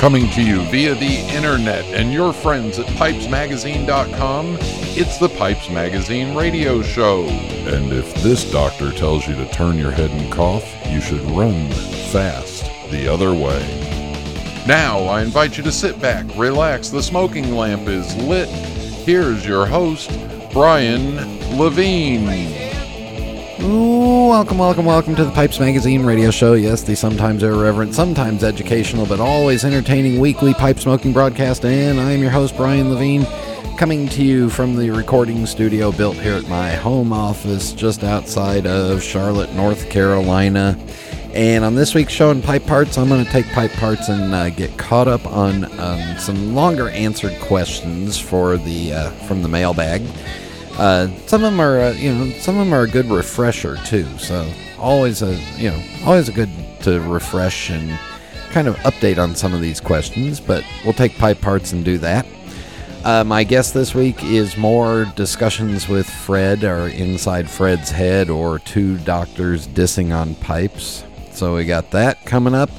Coming to you via the internet and your friends at pipesmagazine.com, it's the Pipes Magazine radio show. And if this doctor tells you to turn your head and cough, you should run fast the other way. Now, I invite you to sit back, relax, the smoking lamp is lit. Here's your host, Brian Levine. Ooh, welcome, welcome, welcome to the Pipes Magazine radio show. Yes, the sometimes irreverent, sometimes educational, but always entertaining weekly pipe smoking broadcast. And I'm your host, Brian Levine, coming to you from the recording studio built here at my home office just outside of Charlotte, North Carolina. And on this week's show in Pipe Parts, I'm going to take pipe parts and uh, get caught up on um, some longer answered questions for the uh, from the mailbag. Uh, some of them are, uh, you know, some of them are a good refresher too. So always a, you know, always a good to refresh and kind of update on some of these questions. But we'll take pipe parts and do that. Uh, my guest this week is more discussions with Fred or inside Fred's head or two doctors dissing on pipes. So we got that coming up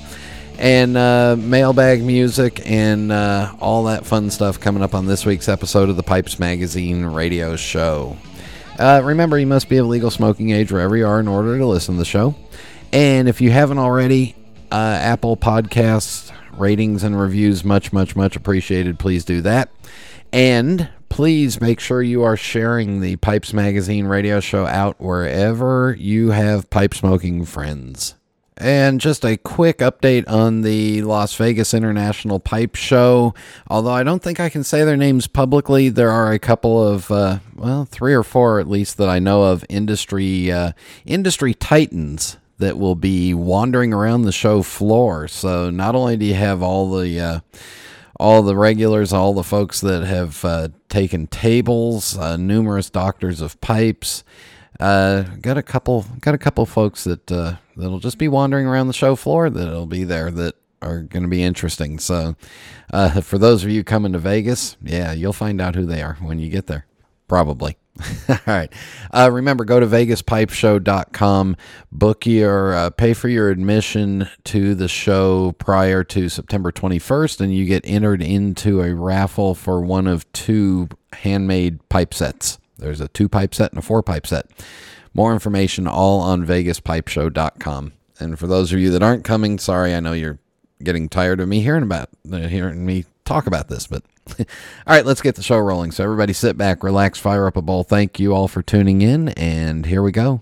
and uh, mailbag music and uh, all that fun stuff coming up on this week's episode of the Pipes Magazine radio show. Uh, remember, you must be of legal smoking age wherever you are in order to listen to the show. And if you haven't already, uh, Apple Podcasts ratings and reviews much, much, much appreciated. Please do that. And please make sure you are sharing the Pipes Magazine radio show out wherever you have pipe smoking friends. And just a quick update on the Las Vegas International Pipe Show. Although I don't think I can say their names publicly, there are a couple of, uh, well, three or four at least that I know of industry uh, industry titans that will be wandering around the show floor. So not only do you have all the uh, all the regulars, all the folks that have uh, taken tables, uh, numerous doctors of pipes. Uh, got a couple, got a couple folks that uh, that'll just be wandering around the show floor that'll be there that are going to be interesting. So, uh, for those of you coming to Vegas, yeah, you'll find out who they are when you get there, probably. All right. Uh, remember, go to vegaspipeshow.com, book your, uh, pay for your admission to the show prior to September 21st, and you get entered into a raffle for one of two handmade pipe sets. There's a two pipe set and a four pipe set. More information all on vegaspipeshow.com. And for those of you that aren't coming, sorry, I know you're getting tired of me hearing about hearing me talk about this, but all right, let's get the show rolling. So everybody sit back, relax, fire up a bowl. Thank you all for tuning in and here we go.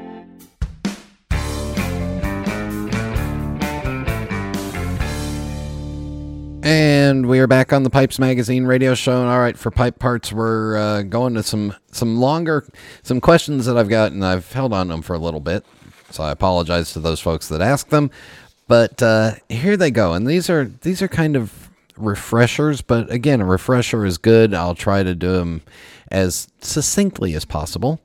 And we are back on the Pipes Magazine radio show. And all right, for pipe parts, we're uh, going to some some longer some questions that I've got, and I've held on them for a little bit. So I apologize to those folks that asked them, but uh, here they go. And these are these are kind of refreshers, but again, a refresher is good. I'll try to do them as succinctly as possible.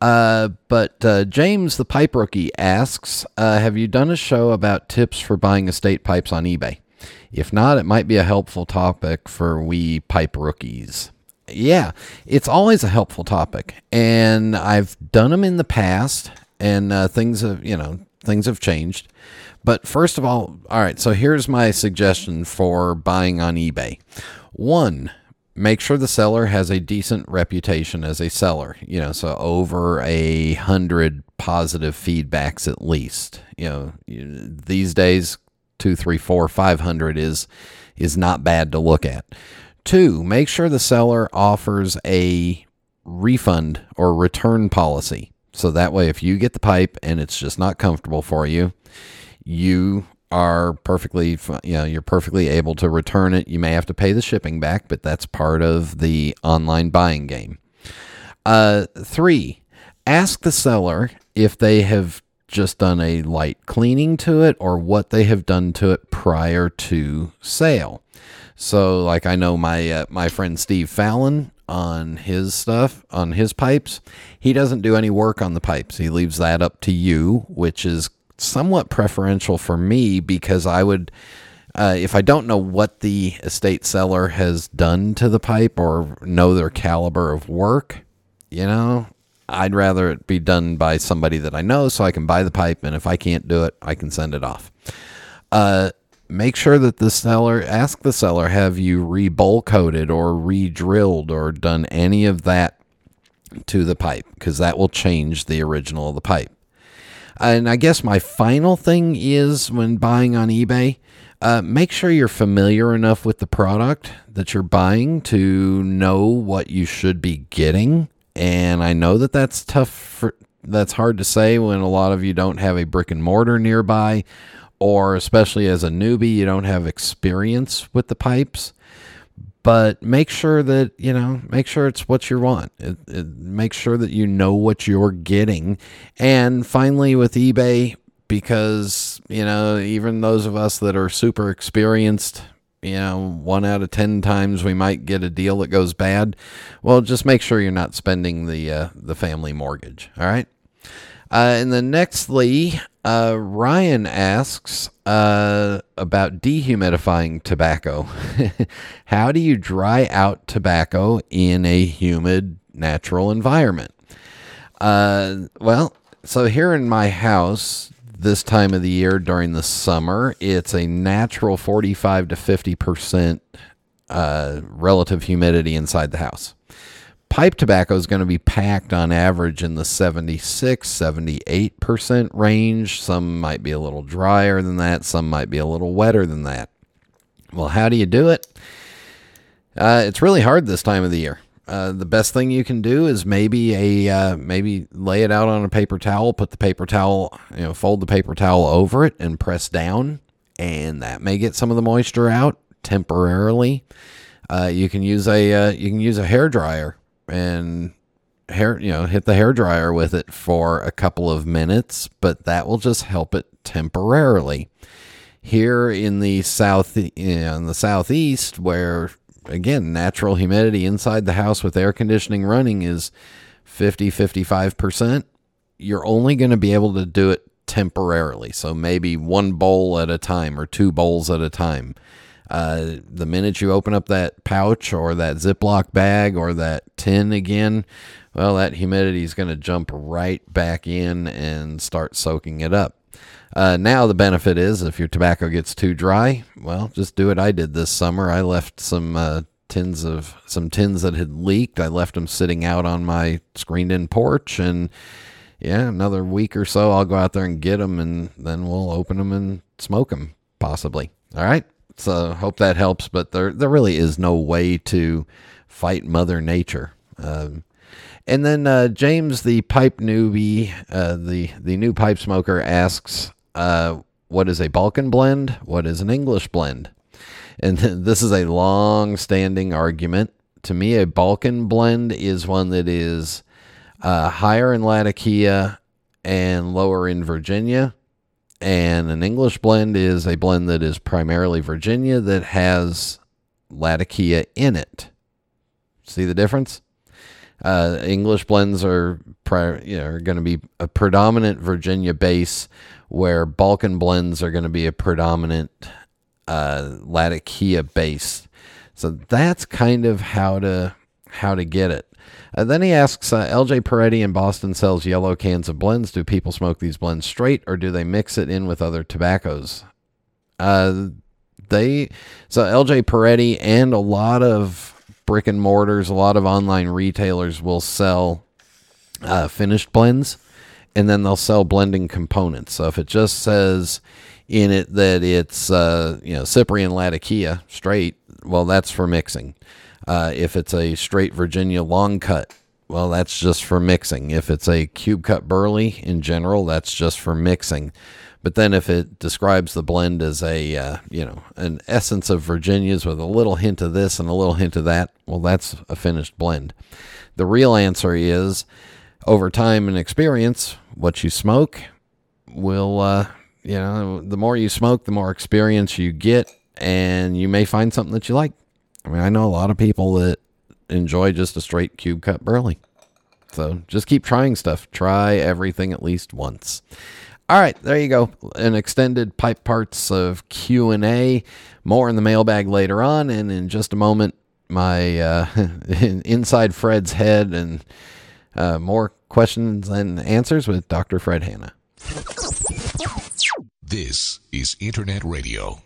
Uh, but uh, James the pipe rookie asks, uh, "Have you done a show about tips for buying estate pipes on eBay?" If not, it might be a helpful topic for we pipe rookies. Yeah, it's always a helpful topic, and I've done them in the past, and uh, things have you know things have changed. But first of all, all right. So here's my suggestion for buying on eBay. One, make sure the seller has a decent reputation as a seller. You know, so over a hundred positive feedbacks at least. You know, these days two, three, four, five hundred is is not bad to look at. Two, make sure the seller offers a refund or return policy. So that way, if you get the pipe and it's just not comfortable for you, you are perfectly, you know, you're perfectly able to return it. You may have to pay the shipping back, but that's part of the online buying game. Uh, three, ask the seller if they have just done a light cleaning to it or what they have done to it prior to sale. So, like I know my uh, my friend Steve Fallon on his stuff on his pipes, he doesn't do any work on the pipes. He leaves that up to you, which is somewhat preferential for me because I would. Uh, if I don't know what the estate seller has done to the pipe or know their caliber of work, you know, I'd rather it be done by somebody that I know so I can buy the pipe. And if I can't do it, I can send it off. Uh, make sure that the seller, ask the seller, have you re bowl coated or re drilled or done any of that to the pipe? Because that will change the original of the pipe. And I guess my final thing is when buying on eBay, uh, make sure you're familiar enough with the product that you're buying to know what you should be getting. And I know that that's tough for, that's hard to say when a lot of you don't have a brick and mortar nearby, or especially as a newbie, you don't have experience with the pipes. But make sure that you know make sure it's what you want. It, it, make sure that you know what you're getting. And finally with ebay because you know even those of us that are super experienced you know one out of ten times we might get a deal that goes bad well just make sure you're not spending the uh, the family mortgage all right uh, and then nextly uh, Ryan asks uh, about dehumidifying tobacco. How do you dry out tobacco in a humid, natural environment? Uh, well, so here in my house, this time of the year during the summer, it's a natural 45 to 50% uh, relative humidity inside the house pipe tobacco is going to be packed on average in the 76, 78% range. Some might be a little drier than that, some might be a little wetter than that. Well, how do you do it? Uh, it's really hard this time of the year. Uh, the best thing you can do is maybe a uh, maybe lay it out on a paper towel, put the paper towel, you know, fold the paper towel over it and press down, and that may get some of the moisture out temporarily. Uh, you can use a uh, you can use a hair dryer and hair, you know, hit the hair dryer with it for a couple of minutes, but that will just help it temporarily. Here in the south, in the southeast, where again natural humidity inside the house with air conditioning running is 50 55%, you're only going to be able to do it temporarily. So maybe one bowl at a time or two bowls at a time. Uh, the minute you open up that pouch or that Ziploc bag or that tin again, well, that humidity is going to jump right back in and start soaking it up. Uh, now the benefit is if your tobacco gets too dry, well, just do what I did this summer. I left some uh, tins of some tins that had leaked. I left them sitting out on my screened-in porch, and yeah, another week or so, I'll go out there and get them, and then we'll open them and smoke them, possibly. All right. So hope that helps. But there there really is no way to fight Mother Nature. Um, and then uh, James, the pipe newbie, uh, the the new pipe smoker, asks, uh, "What is a Balkan blend? What is an English blend?" And this is a long-standing argument. To me, a Balkan blend is one that is uh, higher in Latakia and lower in Virginia and an English blend is a blend that is primarily Virginia that has Latakia in it. See the difference? Uh, English blends are you know, are going to be a predominant Virginia base, where Balkan blends are going to be a predominant uh, Latakia base. So that's kind of how to how to get it. Uh, then he asks uh, LJ Peretti in Boston sells yellow cans of blends. Do people smoke these blends straight or do they mix it in with other tobaccos? Uh, they so LJ Peretti and a lot of brick and mortars, a lot of online retailers will sell uh, finished blends, and then they'll sell blending components. So if it just says in it that it's uh, you know Cyprian Latakia straight, well that's for mixing. Uh, if it's a straight Virginia long cut, well, that's just for mixing. If it's a cube cut burley in general, that's just for mixing. But then if it describes the blend as a, uh, you know, an essence of Virginias with a little hint of this and a little hint of that, well, that's a finished blend. The real answer is over time and experience, what you smoke will, uh, you know, the more you smoke, the more experience you get, and you may find something that you like. I mean, I know a lot of people that enjoy just a straight cube cut burley. So just keep trying stuff. Try everything at least once. All right, there you go. An extended pipe parts of Q and A. More in the mailbag later on, and in just a moment, my uh, inside Fred's head and uh, more questions and answers with Dr. Fred Hanna. This is Internet Radio.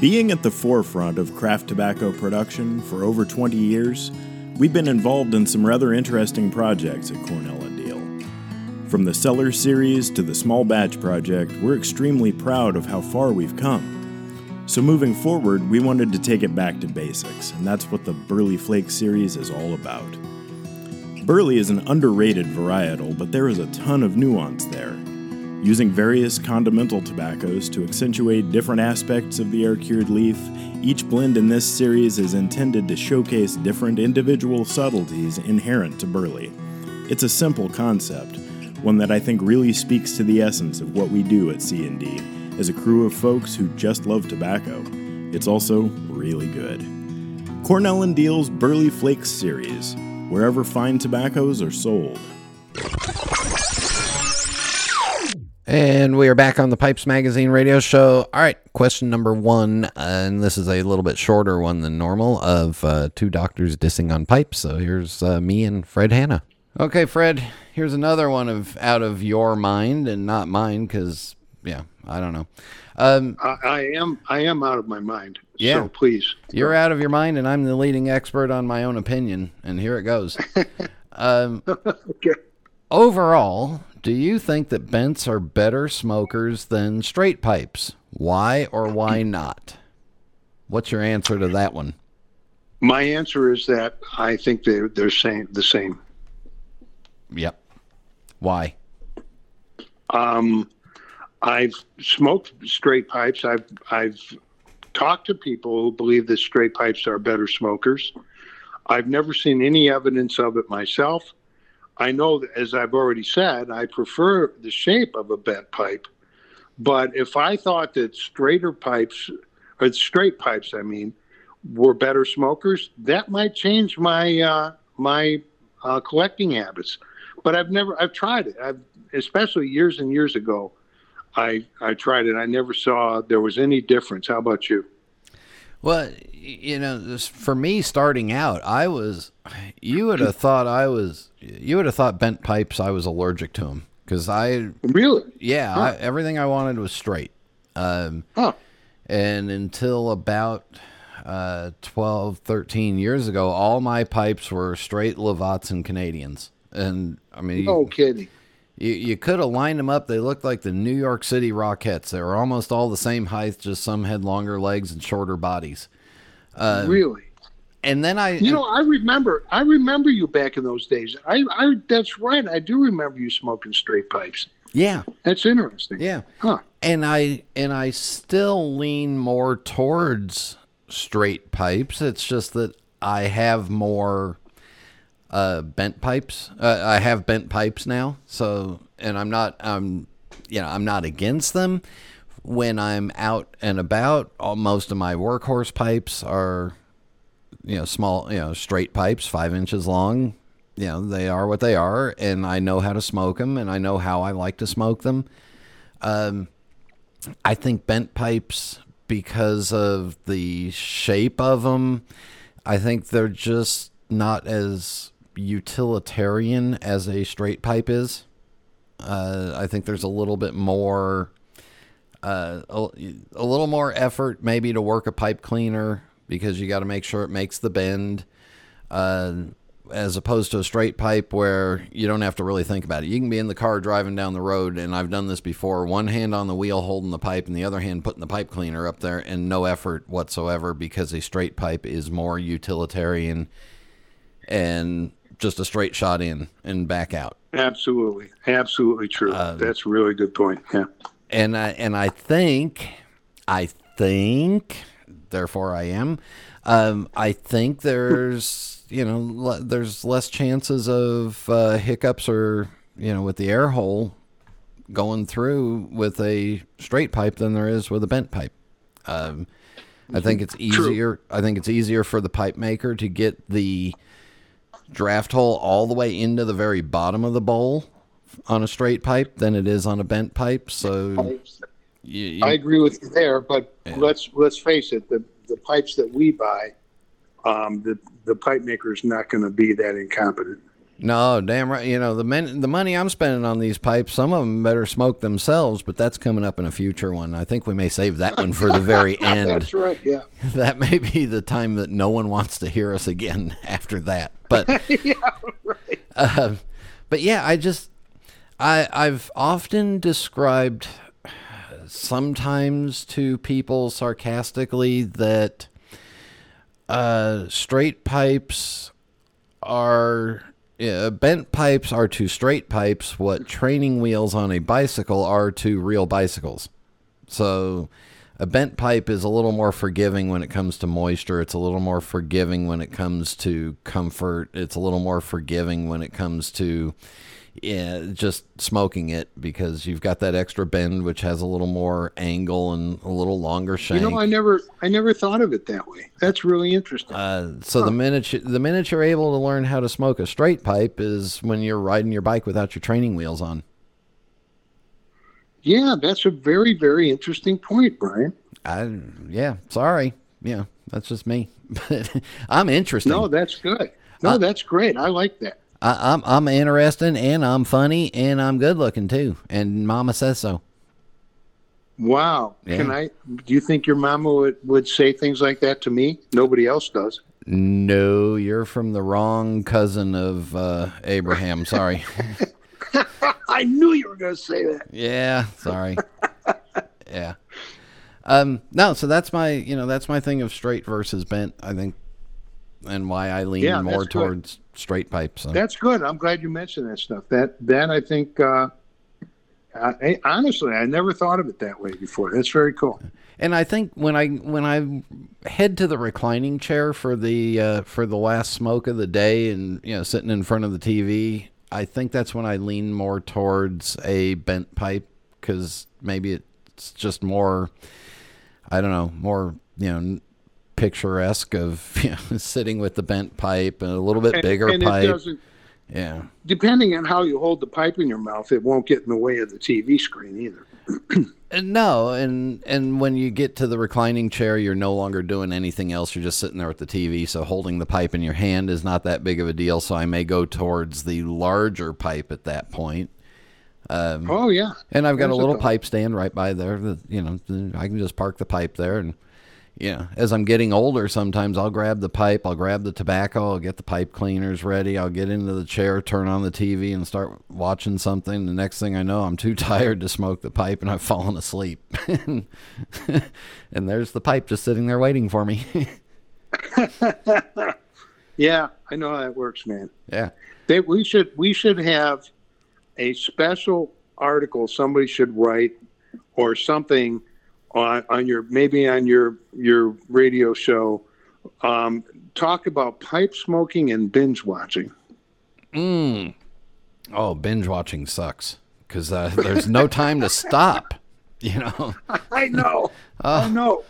Being at the forefront of craft tobacco production for over 20 years, we've been involved in some rather interesting projects at Cornell and Diehl. From the Cellar Series to the Small Batch Project, we're extremely proud of how far we've come. So, moving forward, we wanted to take it back to basics, and that's what the Burley Flake series is all about. Burley is an underrated varietal, but there is a ton of nuance there. Using various condimental tobaccos to accentuate different aspects of the air cured leaf, each blend in this series is intended to showcase different individual subtleties inherent to Burley. It's a simple concept, one that I think really speaks to the essence of what we do at C&D as a crew of folks who just love tobacco. It's also really good. Cornell and Diehl's Burley Flakes series, wherever fine tobaccos are sold. And we are back on the Pipes Magazine radio show. All right, question number one, and this is a little bit shorter one than normal of uh, two doctors dissing on pipes. So here's uh, me and Fred Hanna. Okay, Fred, here's another one of out of your mind and not mine because, yeah, I don't know. Um, I, I am I am out of my mind. Yeah. So please. You're out of your mind, and I'm the leading expert on my own opinion, and here it goes. um, Okay. overall, do you think that bents are better smokers than straight pipes? Why or why not? What's your answer to that one? My answer is that I think they're they're same the same. Yep. Why? Um, I've smoked straight pipes. I've I've talked to people who believe that straight pipes are better smokers. I've never seen any evidence of it myself. I know, as I've already said, I prefer the shape of a bent pipe. But if I thought that straighter pipes, or straight pipes, I mean, were better smokers, that might change my uh, my uh, collecting habits. But I've never, I've tried it. I've, especially years and years ago, I I tried it. I never saw there was any difference. How about you? Well, you know, for me starting out, I was, you would have thought I was, you would have thought bent pipes, I was allergic to them. Because I, Really? yeah, I, everything I wanted was straight. Um, Huh. and until about uh, 12, 13 years ago, all my pipes were straight Lovats and Canadians. And I mean, you- No kidding. You, you could have lined them up. They looked like the New York City Rockettes. They were almost all the same height, just some had longer legs and shorter bodies. Um, really? And then I, You know, I remember. I remember you back in those days. I, I that's right. I do remember you smoking straight pipes. yeah, That's interesting. yeah. Huh. And I and I still lean more towards straight pipes. It's just that I have more uh, bent pipes. Uh, I have bent pipes now, so and I'm not. I'm you know I'm not against them. When I'm out and about, all, most of my workhorse pipes are you know small you know straight pipes, five inches long. You know they are what they are, and I know how to smoke them, and I know how I like to smoke them. Um, I think bent pipes because of the shape of them. I think they're just not as utilitarian as a straight pipe is. Uh, I think there's a little bit more, uh, a, a little more effort maybe to work a pipe cleaner because you got to make sure it makes the bend. Uh, as opposed to a straight pipe where you don't have to really think about it. You can be in the car driving down the road, and I've done this before. One hand on the wheel holding the pipe, and the other hand putting the pipe cleaner up there, and no effort whatsoever because a straight pipe is more utilitarian and just a straight shot in and back out. Absolutely. Absolutely true. Um, that's a really good point. Yeah. and I and I think, I think, therefore I am. Um, I think there's you know le- there's less chances of uh, hiccups or you know with the air hole going through with a straight pipe than there is with a bent pipe. Um, I think it's easier. I think it's easier for the pipe maker to get the draft hole all the way into the very bottom of the bowl on a straight pipe than it is on a bent pipe. So you, you, I agree with you there, but let's let's face it: the the pipes that we buy, um, the the pipe maker is not going to be that incompetent. No, damn right. You know the men, the money I'm spending on these pipes. Some of them better smoke themselves, but that's coming up in a future one. I think we may save that one for the very end. That's right. Yeah. that may be the time that no one wants to hear us again after that. But yeah. Right. uh, but yeah, I just I I've often described sometimes to people sarcastically that uh, straight pipes are yeah, bent pipes are to straight pipes what training wheels on a bicycle are to real bicycles. So a bent pipe is a little more forgiving when it comes to moisture. It's a little more forgiving when it comes to comfort. It's a little more forgiving when it comes to yeah, just smoking it because you've got that extra bend which has a little more angle and a little longer shank. You know, I never I never thought of it that way. That's really interesting. Uh, so the minute you, the minute you're able to learn how to smoke a straight pipe is when you're riding your bike without your training wheels on. yeah, that's a very very interesting point, Brian. I yeah, sorry. Yeah, that's just me. But I'm interested. No, that's good. No, Uh, that's great. I like that. I, I'm I'm interesting and I'm funny and I'm good looking too. And Mama says so. Wow. Yeah. Can I? Do you think your mama would, would say things like that to me? Nobody else does. No, you're from the wrong cousin of uh, Abraham. Sorry. I knew you were going to say that. yeah, sorry. yeah. Um, no, so that's my you know that's my thing of straight versus bent. I think, and why I lean Yeah, more towards straight pipes. So. That's good. I'm glad you mentioned that stuff. That that I think. Uh, I, honestly, I never thought of it that way before. That's very cool. And I think when I when I head to the reclining chair for the uh, for the last smoke of the day, and you know sitting in front of the TV, I think that's when I lean more towards a bent pipe because maybe it's just more, I don't know, more you know picturesque of you know, sitting with the bent pipe and a little bit And, bigger and pipe. Yeah, Depending on how you hold the pipe in your mouth, it won't get in the way of the TV screen either. And no, and and when you get to the reclining chair, you're no longer doing anything else. You're just sitting there with the TV. So holding the pipe in your hand is not that big of a deal. So I may go towards the larger pipe at that point. Um, Oh yeah. and I've got There's a little thought. pipe stand right by there. That you know, I can just park the pipe there, and know, as I'm getting older, sometimes I'll grab the pipe, I'll grab the tobacco, I'll get the pipe cleaners ready, I'll get into the chair, turn on the TV, and start watching something. The next thing I know, I'm too tired to smoke the pipe, and I've fallen asleep. and there's the pipe just sitting there waiting for me. Yeah, I know how that works, man. yeah. They, we should we should have a special article somebody should write or something on on your maybe on your your radio show. Um, talk about pipe smoking and binge watching. Mm. Oh, binge watching sucks because uh, there's no time to stop. You know. I know. I know.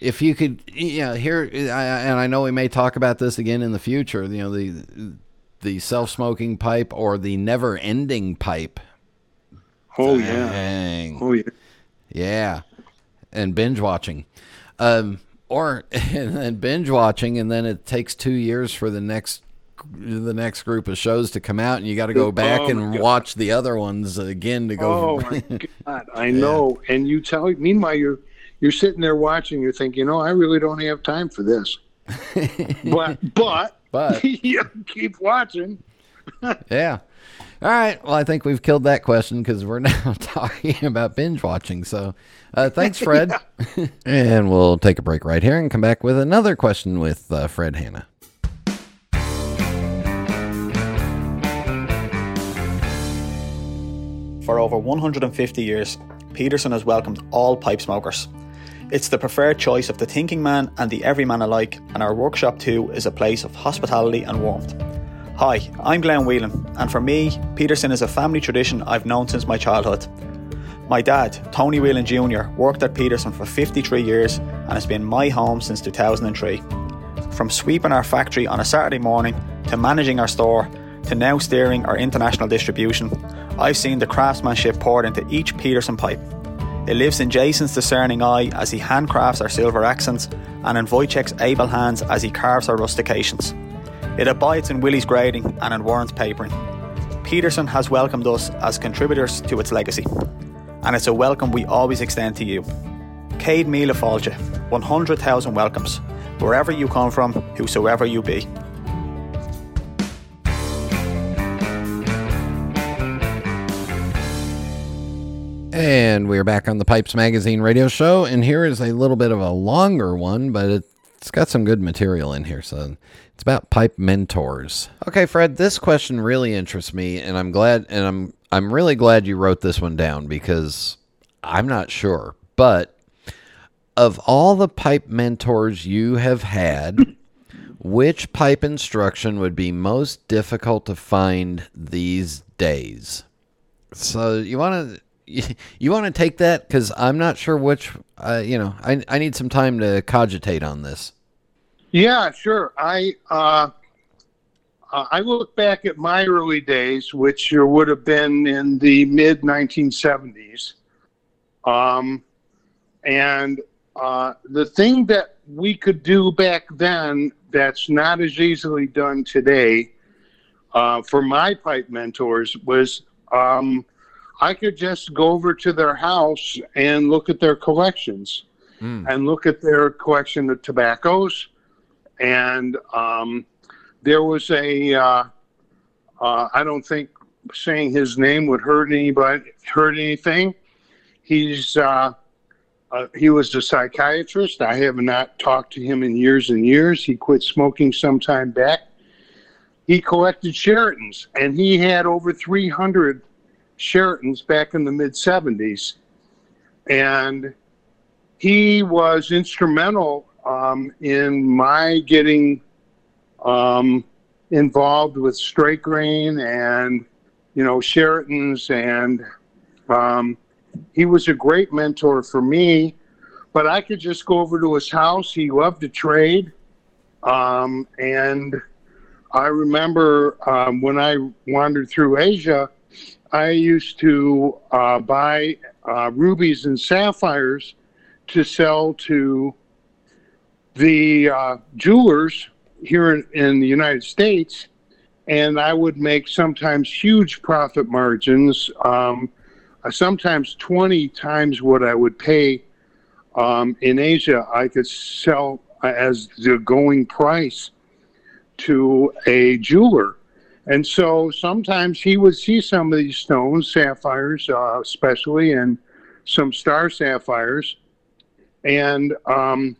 if you could, yeah. here, I, and I know we may talk about this again in the future. You know, the the self smoking pipe or the never ending pipe. Oh yeah. Dang. Oh yeah. Yeah, and binge watching, um, or and then binge watching, and then it takes two years for the next the next group of shows to come out, and you got to go back Oh, and watch the other ones again to go Oh my God. I know. And you tell. Meanwhile, you're you're sitting there watching. You think, you know, I really don't have time for this. but but But- you keep watching. Yeah. All right. Well, I think we've killed that question because we're now talking about binge watching. So uh, thanks, Fred. and we'll take a break right here and come back with another question with uh, Fred Hanna. For over 150 years, Peterson has welcomed all pipe smokers. It's the preferred choice of the thinking man and the everyman alike, and our workshop too is a place of hospitality and warmth. Hi, I'm Glenn Whelan, and for me, Peterson is a family tradition I've known since my childhood. My dad, Tony Whelan Jr., worked at Peterson for 53 years and has been my home since 2003. From sweeping our factory on a Saturday morning to managing our store to now steering our international distribution, I've seen the craftsmanship poured into each Peterson pipe. It lives in Jason's discerning eye as he handcrafts our silver accents and in Wojciech's able hands as he carves our rustications. It abides in Willie's grading and in Warren's papering. Peterson has welcomed us as contributors to its legacy, and it's a welcome we always extend to you. Céad Míle Fáilte, 100,000 welcomes, wherever you come from, whosoever you be. And we're back on the Pipes Magazine radio show, and here is a little bit of a longer one, but it's got some good material in here. So it's about pipe mentors. Okay, Fred, this question really interests me, and I'm glad, and I'm I'm really glad you wrote this one down because I'm not sure, but of all the pipe mentors you have had, which pipe instruction would be most difficult to find these days? So you want to you, want to take that because I'm not sure which. Uh, you know, I I need some time to cogitate on this. Yeah, sure. I uh, uh, I look back at my early days, which would have been in the mid 1970s, um, and uh, the thing that we could do back then that's not as easily done today uh, for my pipe mentors was um, I could just go over to their house and look at their collections Mm. and look at their collection of tobaccos. And um, there was a, uh, uh, I don't think saying his name would hurt anybody, hurt anything. He's, uh, uh, he was a psychiatrist. I have not talked to him in years and years. He quit smoking some time back. He collected Charatans, and he had over 300 Charatans back in the mid 70s. And he was instrumental um, in my getting um, involved with straight grain and, you know, Charatans. And um, he was a great mentor for me. But I could just go over to his house. He loved to trade. Um, and I remember um, when I wandered through Asia, I used to uh, buy uh, rubies and sapphires to sell to the uh, jewelers here in, in the United States, and I would make sometimes huge profit margins, um, uh, sometimes 20 times what I would pay um, in Asia. I could sell as the going price to a jeweler. And so sometimes he would see some of these stones, sapphires uh, especially, and some star sapphires, and um,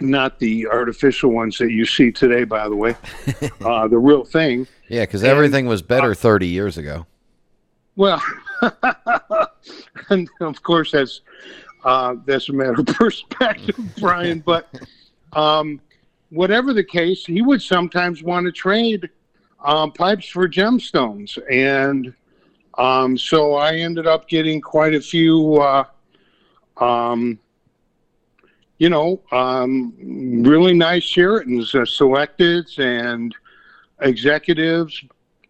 not the artificial ones that you see today, by the way, uh, the real thing. Yeah, because everything was better 30 years ago. Well, and of course that's uh, that's a matter of perspective, Brian. But um, whatever the case, he would sometimes want to trade um, pipes for gemstones, and um, so I ended up getting quite a few, uh, um, you know, um, really nice Charatans, uh, selecteds, and executives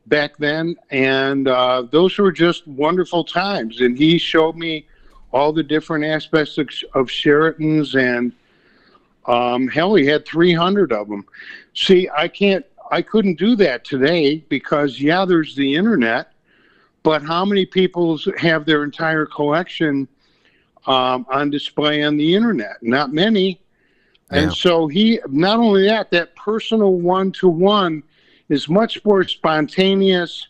back then, and uh, those were just wonderful times. And he showed me all the different aspects of, of Charatans, and um, hell, he had 300 of them. See, I can't, I couldn't do that today because, yeah, there's the internet, but how many people have their entire collection um, on display on the internet? Not many. Yeah. And so he, not only that, that personal one to one is much more spontaneous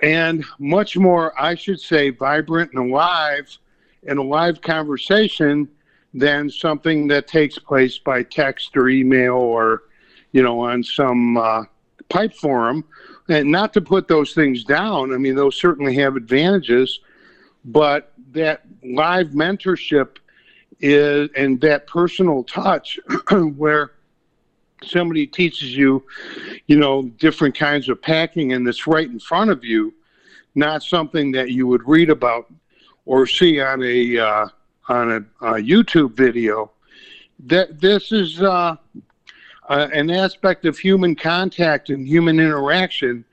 and much more, I should say, vibrant and alive in a live conversation than something that takes place by text or email or, you know, on some uh, pipe forum. And not to put those things down, I mean, those certainly have advantages, but that live mentorship is and that personal touch where somebody teaches you, you know, different kinds of packing, and it's right in front of you, not something that you would read about or see on a uh, on a, a, YouTube video. That this is uh, uh, an aspect of human contact and human interaction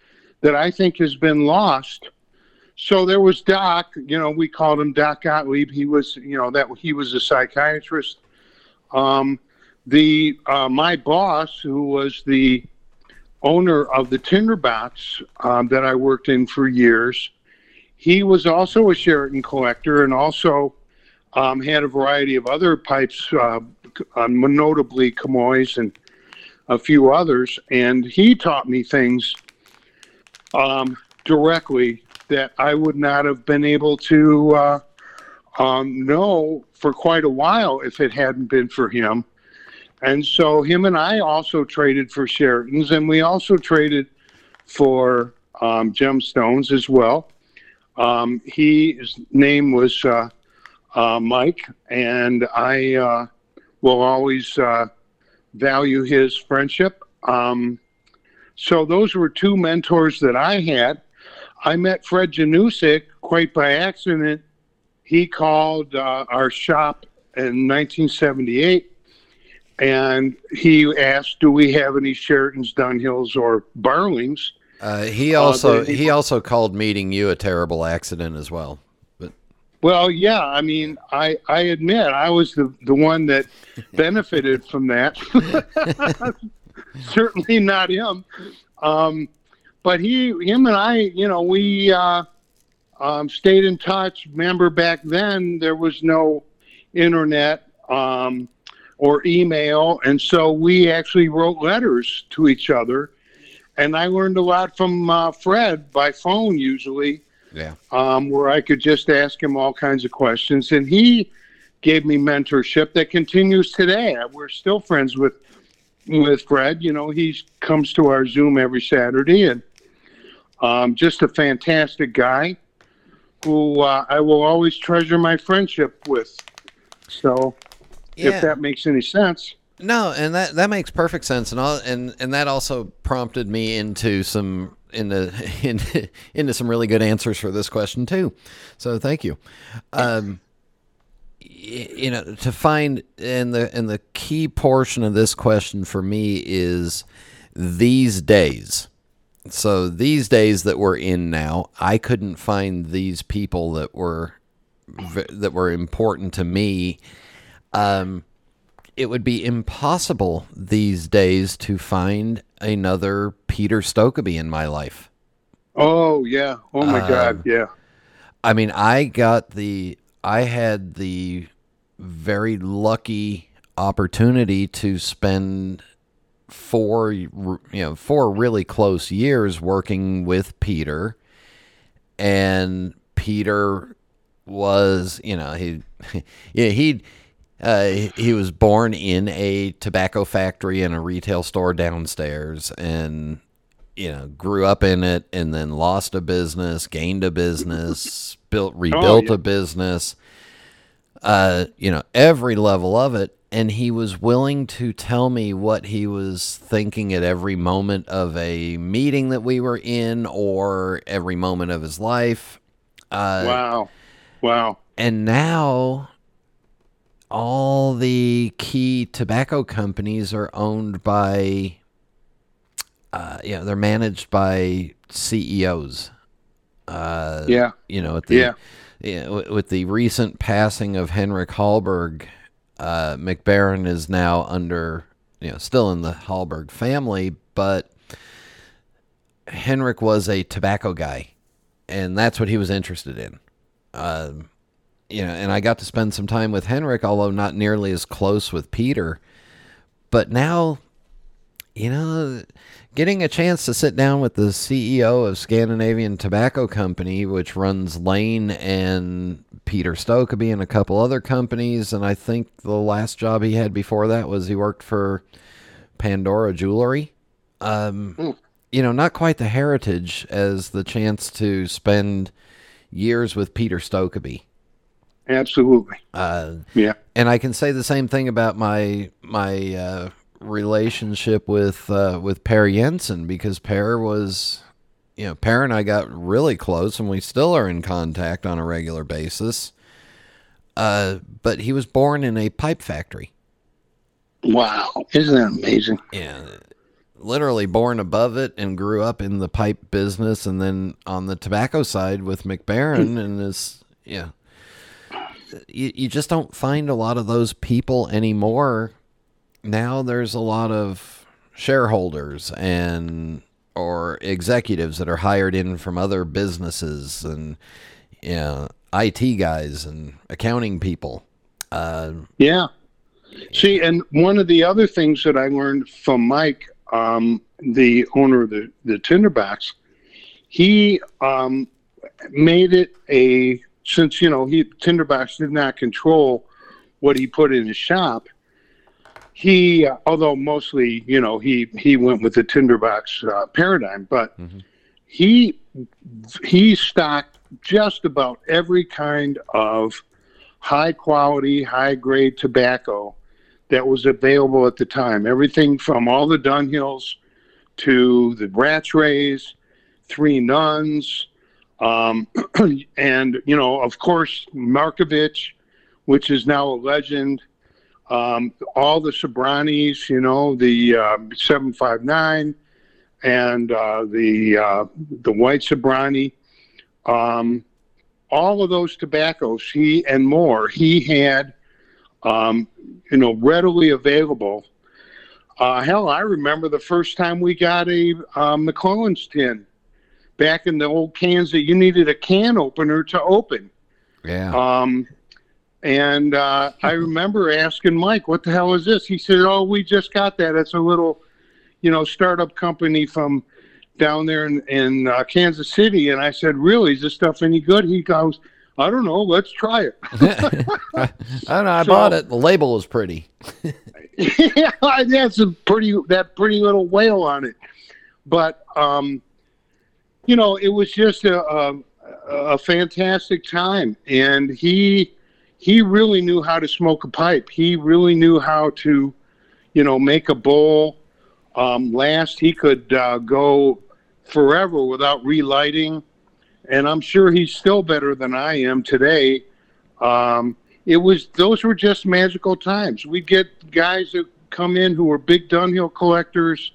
that I think has been lost. So there was Doc, you know, we called him Doc Gottlieb. He was, you know, that he was a psychiatrist. Um, the uh, my boss, who was the owner of the Tinderbox um, that I worked in for years, he was also a Charatan collector and also um, had a variety of other pipes, uh, uh, notably Comoy's and a few others. And he taught me things um, directly that I would not have been able to uh, um, know for quite a while if it hadn't been for him. And so him and I also traded for Charatans, and we also traded for um, gemstones as well. Um, he, his name was uh, uh, Mike, and I uh, will always uh, value his friendship. Um, so those were two mentors that I had. I met Fred Janusik quite by accident. He called uh, our shop in 1978 and he asked, "Do we have any Charatans, Dunhills, or Barlings?" Uh, he also uh, he, he, also called meeting you a terrible accident as well. Well, yeah, I mean, I I admit I was the the one that benefited from that. Certainly not him. Um, but he, him, and I, you know, we uh, um, stayed in touch. Remember back then there was no internet. Um, or email. And so we actually wrote letters to each other. And I learned a lot from uh, Fred by phone, usually. Yeah. Um, where I could just ask him all kinds of questions. And he gave me mentorship that continues today. We're still friends with with Fred. You know, he comes to our Zoom every Saturday and um, just a fantastic guy who uh, I will always treasure my friendship with. So yeah. if that makes any sense. No, and that that makes perfect sense, and all, and and that also prompted me into some into into into some really good answers for this question too. So thank you. Um, you know, to find and the and the key portion of this question for me is these days. So these days that we're in now, I couldn't find these people that were that were important to me um, it would be impossible these days to find another Peter Stokkebye in my life. Oh yeah. Oh my um, God. Yeah. I mean, I got the, I had the very lucky opportunity to spend four, you know, four really close years working with Peter, and Peter was, you know, he, yeah, he uh, he was born in a tobacco factory and a retail store downstairs, and you know, grew up in it, and then lost a business, gained a business, built, oh, rebuilt oh, yeah. a business. Uh, you know, every level of it, and he was willing to tell me what he was thinking at every moment of a meeting that we were in, or every moment of his life. Uh, wow, wow! And now all the key tobacco companies are owned by, uh, you know, they're managed by CEOs. Uh, yeah. You know, the, yeah. You know, with the recent passing of Henrik Halberg, uh, Mac Baren is now under, you know, still in the Hallberg family, but Henrik was a tobacco guy, and that's what he was interested in. Um, you know, and I got to spend some time with Henrik, although not nearly as close with Peter. But now, you know, getting a chance to sit down with the CEO of Scandinavian Tobacco Company, which runs Lane and Peter Stokkebye and a couple other companies, and I think the last job he had before that was he worked for Pandora Jewelry. Um, mm. You know, not quite the heritage as the chance to spend years with Peter Stokkebye. Absolutely. Uh, yeah. And I can say the same thing about my my uh, relationship with uh, with Per Jensen because Per was, you know, Per and I got really close, and we still are in contact on a regular basis. Uh, but he was born in a pipe factory. Wow, isn't that amazing? Yeah, literally born above it and grew up in the pipe business, and then on the tobacco side with Mac Baren and this, yeah. You, you just don't find a lot of those people anymore. Now there's a lot of shareholders and or executives that are hired in from other businesses and you know, IT guys and accounting people. Uh, Yeah. See, and one of the other things that I learned from Mike, um, the owner of the, the Tinderbox, he um, made it a, since, you know, he Tinderbox did not control what he put in his shop. He, uh, although mostly, you know, he, he went with the Tinderbox uh, paradigm, but he, he stocked just about every kind of high quality, high grade tobacco that was available at the time. Everything from all the Dunhills to the Rattray, Three Nuns, um, and, you know, of course, Marcovitch, which is now a legend. Um, all the Sobranies, you know, the uh, 759 and uh, the uh, the white Sobranie. Um, all of those tobaccos, he and more, he had, um, you know, readily available. Uh, hell, I remember the first time we got a uh, McClelland's tin back in the old cans that you needed a can opener to open. yeah. Um, and uh, I remember asking Mike, "What the hell is this?" He said, "Oh, we just got that. It's a little, you know, startup company from down there in, in uh, Kansas City." And I said, "Really? Is this stuff any good?" He goes, "I don't know. Let's try it." I don't know. I So- bought it. The label was pretty. yeah, that's a pretty that pretty little whale on it. But um, you know, it was just a, a a fantastic time, and he he really knew how to smoke a pipe. He really knew how to, you know, make a bowl um, last. He could uh, go forever without relighting, and I'm sure he's still better than I am today. Um, it was those were just magical times. We'd get guys that come in who were big Dunhill collectors,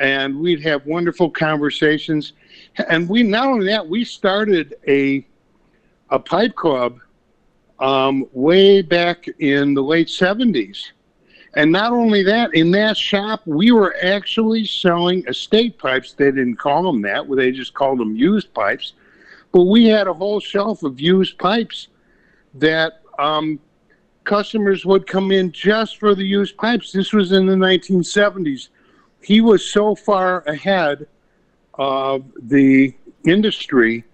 and we'd have wonderful conversations. And we not only that, we started a a pipe club um, way back in the late seventies. And not only that, in that shop, we were actually selling estate pipes. They didn't call them that; they just called them used pipes. But we had a whole shelf of used pipes that um, customers would come in just for the used pipes. This was in the 1970s. He was so far ahead of the industry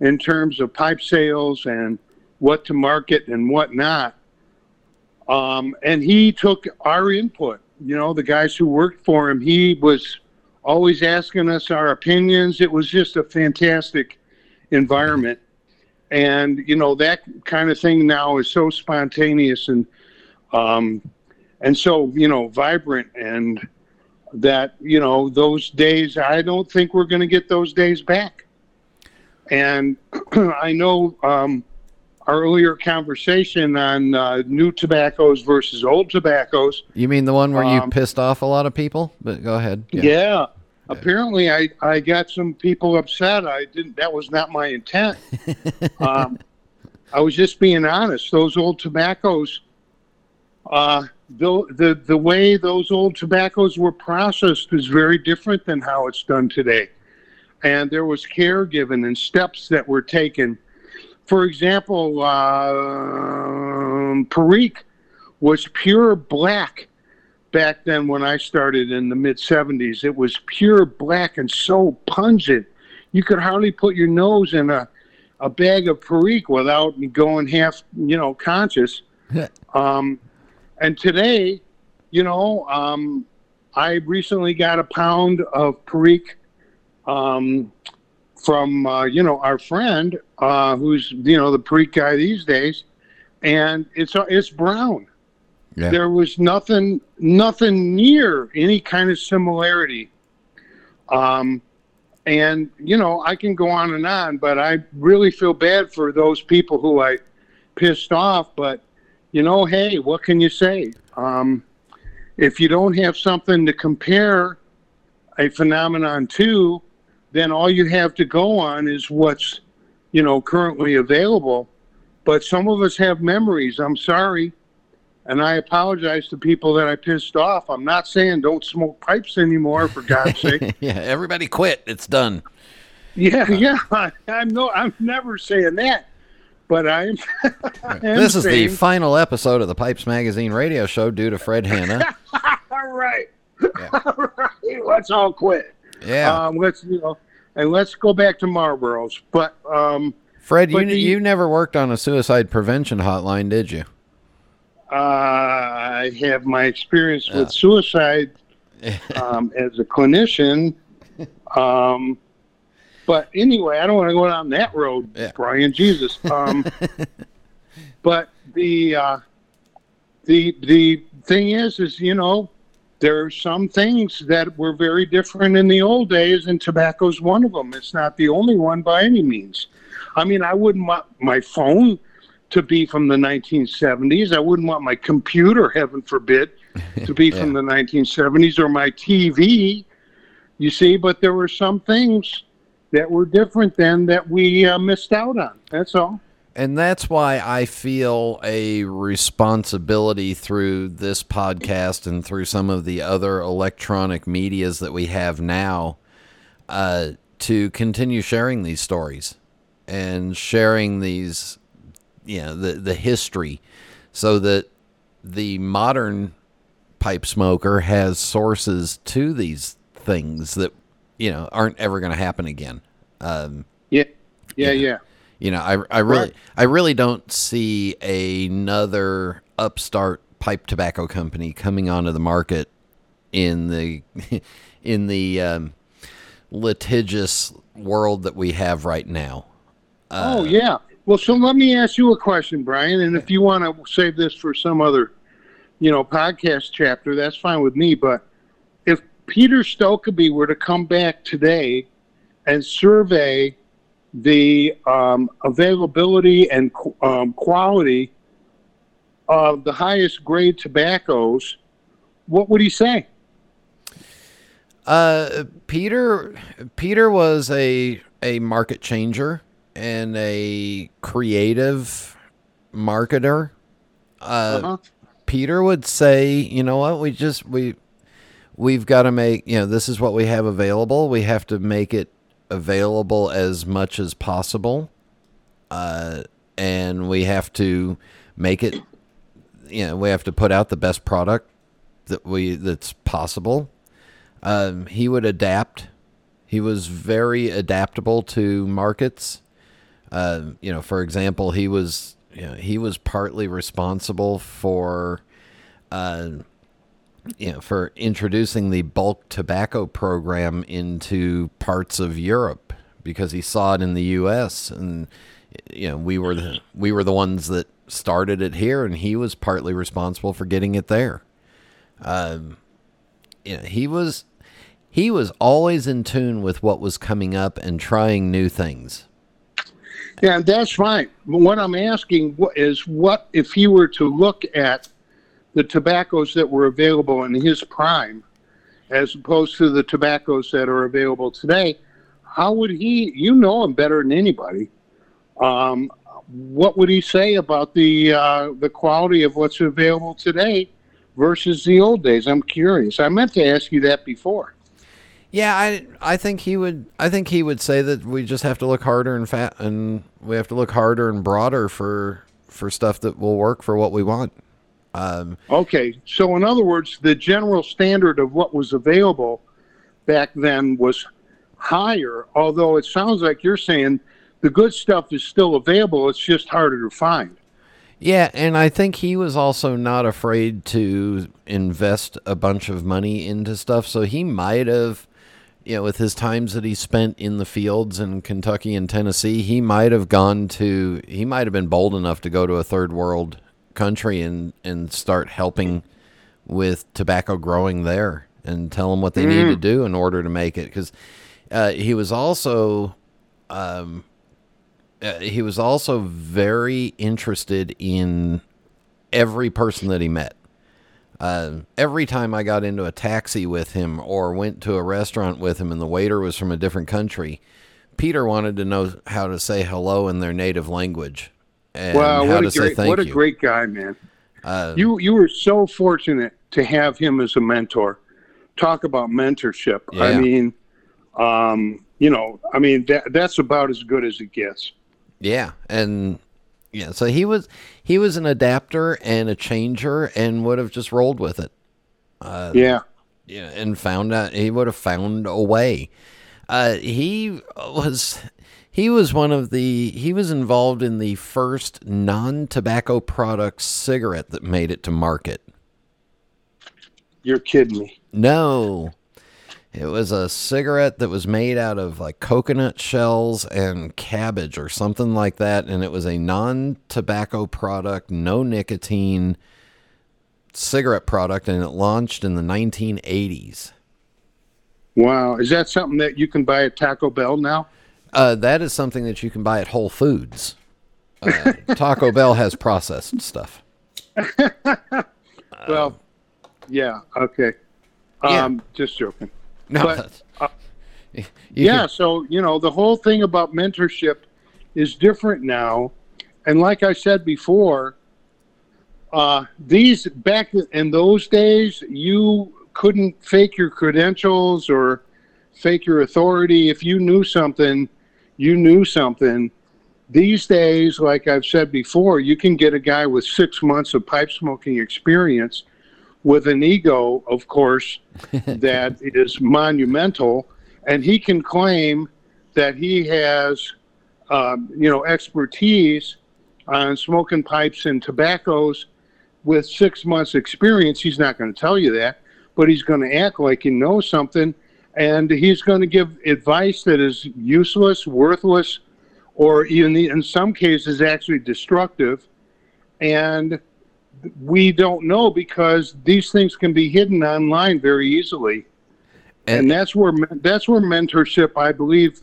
in terms of pipe sales and what to market and what not. Um, and he took our input. You know, the guys who worked for him, he was always asking us our opinions. It was just a fantastic environment and you know that kind of thing now is so spontaneous and um, and so you know vibrant and that you know those days i don't think we're going to get those days back and i know um, our earlier conversation on uh, new tobaccos versus old tobaccos You mean the one where you Um, pissed off a lot of people? But go ahead. yeah. Apparently, I, I got some people upset. I didn't. That was not my intent. um, I was just being honest. Those old tobaccos, uh, the, the the way those old tobaccos were processed is very different than how it's done today, and there was care given and steps that were taken. For example, um Perique was pure black back then when I started in the mid 70s. It was pure black and so pungent. You could hardly put your nose in a, a bag of Perique without going half, you know, conscious. um, and today, you know, um, I recently got a pound of Perique um, from, uh, you know, our friend uh, who's, you know, the Perique guy these days. And it's, uh, it's brown Yeah. there was nothing nothing near any kind of similarity. Um, and you know, I can go on and on, but I really feel bad for those people who I pissed off. But you know, hey, what can you say? Um, if you don't have something to compare a phenomenon to, then all you have to go on is what's you know currently available. But some of us have memories. I'm sorry. And I apologize to people that I pissed off. I'm not saying don't smoke pipes anymore, for God's sake. yeah, everybody quit. It's done. Yeah, yeah. I, I'm no, I'm never saying that. But I'm. This is the final episode of the Pipes Magazine radio show due to Fred Hanna. all right. all right. Let's all quit. Yeah. Um, let's you know, and let's go back to Marlboros. But um, Fred, you, the- you never worked on a suicide prevention hotline, did you? uh, I have my experience with suicide um, as a clinician. Um, but anyway, I don't want to go down that road, Yeah. Brian. Jesus. Um, but the uh, the the thing is, is you know, there are some things that were very different in the old days, and tobacco's one of them. It's not the only one by any means. I mean, I wouldn't want my phone to be from the 1970s. I wouldn't want my computer, heaven forbid, to be from the 1970s or my TV. You see, but there were some things that were different then that we uh, missed out on. That's all. And that's why I feel a responsibility through this podcast and through some of the other electronic medias that we have now uh, to continue sharing these stories and sharing these, you know, the, the history so that the modern pipe smoker has sources to these things that, you know, aren't ever going to happen again. Um, Yeah, yeah, yeah. You know, I, I really Right. I really don't see another upstart pipe tobacco company coming onto the market in the in the um, litigious world that we have right now. oh, yeah. Well, so let me ask you a question, Brian. And if you want to save this for some other, you know, podcast chapter, that's fine with me. But if Peter Stokkebye were to come back today and survey the um, availability and qu- um, quality of the highest grade tobaccos, what would he say? Uh, Peter Peter was a a market changer and a creative marketer. Uh, Uh-huh. Peter would say, you know what, we just we we've got to make, you know, this is what we have available. We have to make it available as much as possible. Uh, and we have to make it you know, we have to put out the best product that we that's possible. Um, he would adapt. He was very adaptable to markets. Uh, you know, for example, he was you know, he was partly responsible for uh, you know for introducing the bulk tobacco program into parts of Europe because he saw it in the U.S. and you know we were the we were the ones that started it here, and he was partly responsible for getting it there. Um, you know, he was he was always in tune with what was coming up and trying new things. Yeah, that's. But what I'm asking is what if he were to look at the tobaccos that were available in his prime as opposed to the tobaccos that are available today, how would he, you know him better than anybody, um, what would he say about the, uh, the quality of what's available today versus the old days? I'm curious. I meant to ask you that before. Yeah, I I think he would I think he would say that we just have to look harder and fat and we have to look harder and broader for for stuff that will work for what we want. Um, Okay, so in other words, the general standard of what was available back then was higher, although it sounds like you're saying the good stuff is still available, it's just harder to find. Yeah, and I think he was also not afraid to invest a bunch of money into stuff. So he might have, you know, with his times that he spent in the fields in Kentucky and Tennessee, he might have gone to, he might have been bold enough to go to a third world country and and start helping with tobacco growing there and tell them what they need to do in order to make it. Because uh, he was also um, uh, he was also very interested in every person that he met. Uh, every time I got into a taxi with him or went to a restaurant with him and the waiter was from a different country, Peter wanted to know how to say hello in their native language wow, how what to a say great what a you. great guy, man. Uh, You you were so fortunate to have him as a mentor. Talk about mentorship. I mean, um, you know, I mean that that's about as good as it gets. Yeah, and yeah, so he was he was an adapter and a changer, and would have just rolled with it. yeah. Yeah, and found out he would have found a way. Uh, he was he was one of the he was involved in the first non-tobacco product cigarette that made it to market. You're kidding me. No. It was a cigarette that was made out of like coconut shells and cabbage or something like that. And it was a non tobacco product, no nicotine cigarette product. And it launched in the 1980s. Wow. Is that something that you can buy at Taco Bell now? Uh, that is something that you can buy at Whole Foods. Uh, Taco Bell has processed stuff. well, yeah. Okay. Yeah. Um, just joking. No, But, uh, yeah so you know the whole thing about mentorship is different now and like i said before uh, these back in those days you couldn't fake your credentials or fake your authority if you knew something you knew something these days like i've said before you can get a guy with six months of pipe smoking experience with an ego of course that is monumental and he can claim that he has, um, you know, expertise on smoking pipes and tobaccos with six months' experience. He's not going to tell you that, but he's going to act like he knows something, and he's going to give advice that is useless, worthless, or even in some cases actually destructive. And we don't know because these things can be hidden online very easily and, that's where that's where mentorship, I believe,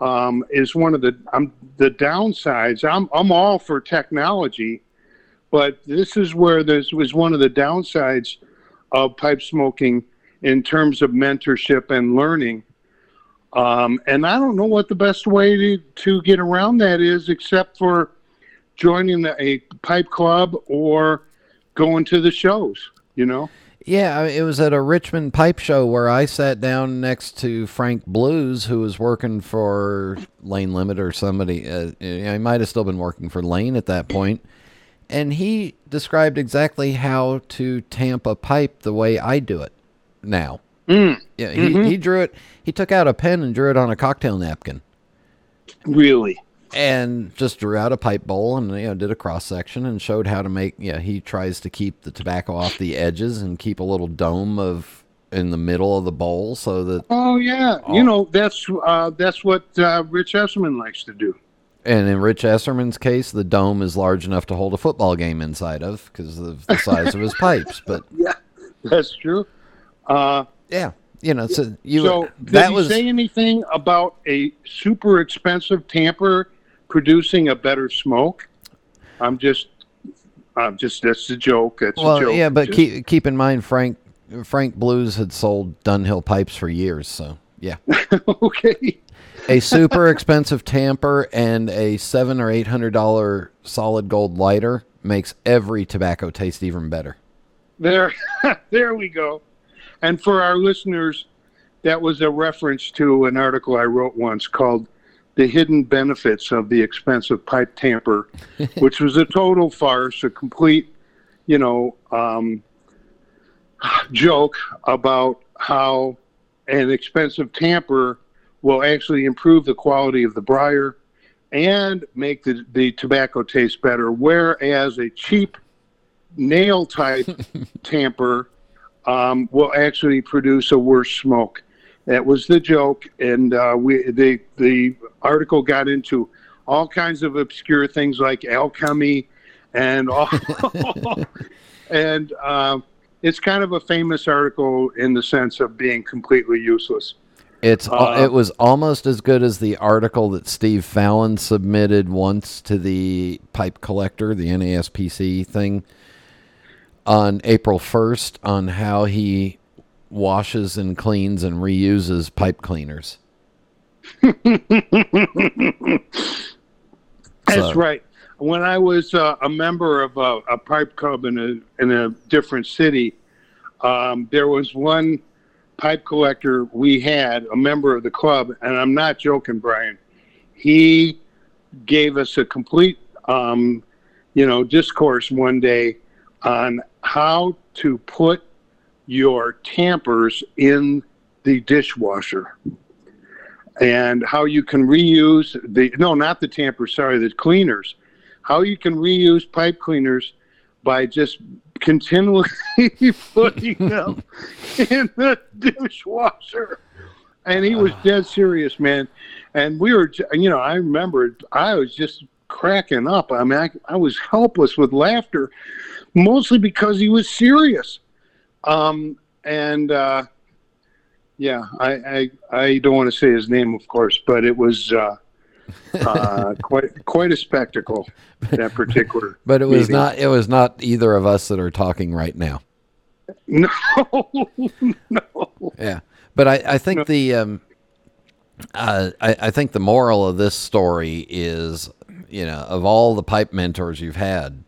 um, is one of the um, the downsides. I'm I'm all for technology, but this is where this was one of the downsides of pipe smoking in terms of mentorship and learning. Um, and I don't know what the best way to, to get around that is, except for joining a pipe club or going to the shows. You know. Yeah, it was at a Richmond pipe show where I sat down next to Frank Blews, who was working for Lane Limit or somebody. Uh, he might have still been working for Lane at that point, and he described exactly how to tamp a pipe the way I do it now. Yeah, he, he drew it. He took out a pen and drew it on a cocktail napkin, Really. and just drew out a pipe bowl and you know did a cross section and showed how to make. Yeah, he tries to keep the tobacco off the edges and keep a little dome of in the middle of the bowl so that Oh yeah, you know that's uh, that's what uh, Rich Esserman likes to do. And in Rich Esserman's case, the dome is large enough to hold a football game inside of because of the size of his pipes. But Yeah, that's true. Uh, yeah, you know, so you so did that he was say anything about a super expensive tamper producing a better smoke? I'm just, I'm just that's a joke. That's a well, joke. yeah, but Just- keep keep in mind Frank Frank Blews had sold Dunhill pipes for years, so yeah. okay. a super expensive tamper and a seven or eight hundred dollar solid gold lighter makes every tobacco taste even better. There, there we go. And for our listeners, that was a reference to an article I wrote once called "The Hidden Benefits of the Expensive Pipe Tamper," which was a total farce, a complete, you know, um, joke about how an expensive tamper will actually improve the quality of the briar and make the, the tobacco taste better, whereas a cheap nail type tamper um, will actually produce a worse smoke. That was the joke, and uh, we the the article got into all kinds of obscure things like alchemy and all, and um, it's kind of a famous article in the sense of being completely useless. It's Uh, it was almost as good as the article that Steve Fallon submitted once to the pipe collector, the NASPC thing, on April first on how he washes and cleans and reuses pipe cleaners. That's So- right. When I was uh, a member of a, a pipe club in a in a different city, um, there was one pipe collector we had, a member of the club, and I'm not joking, Brian. He gave us a complete, um, you know, discourse one day on how to put your tampers in the dishwasher and how you can reuse the no not the tampers sorry the cleaners. How you can reuse pipe cleaners by just continually putting them in the dishwasher. And he was ah. dead serious man. And we were you know i remember i was just cracking up i mean i, I was helpless with laughter mostly because he was serious um and uh yeah, I, I I don't want to say his name, of course, but it was uh, uh, quite quite a spectacle that particular. But it was meeting. not it was not either of us that are talking right now. No, no. Yeah, but I, I think the um, uh, I, I think the moral of this story is, you know, of all the pipe mentors you've had,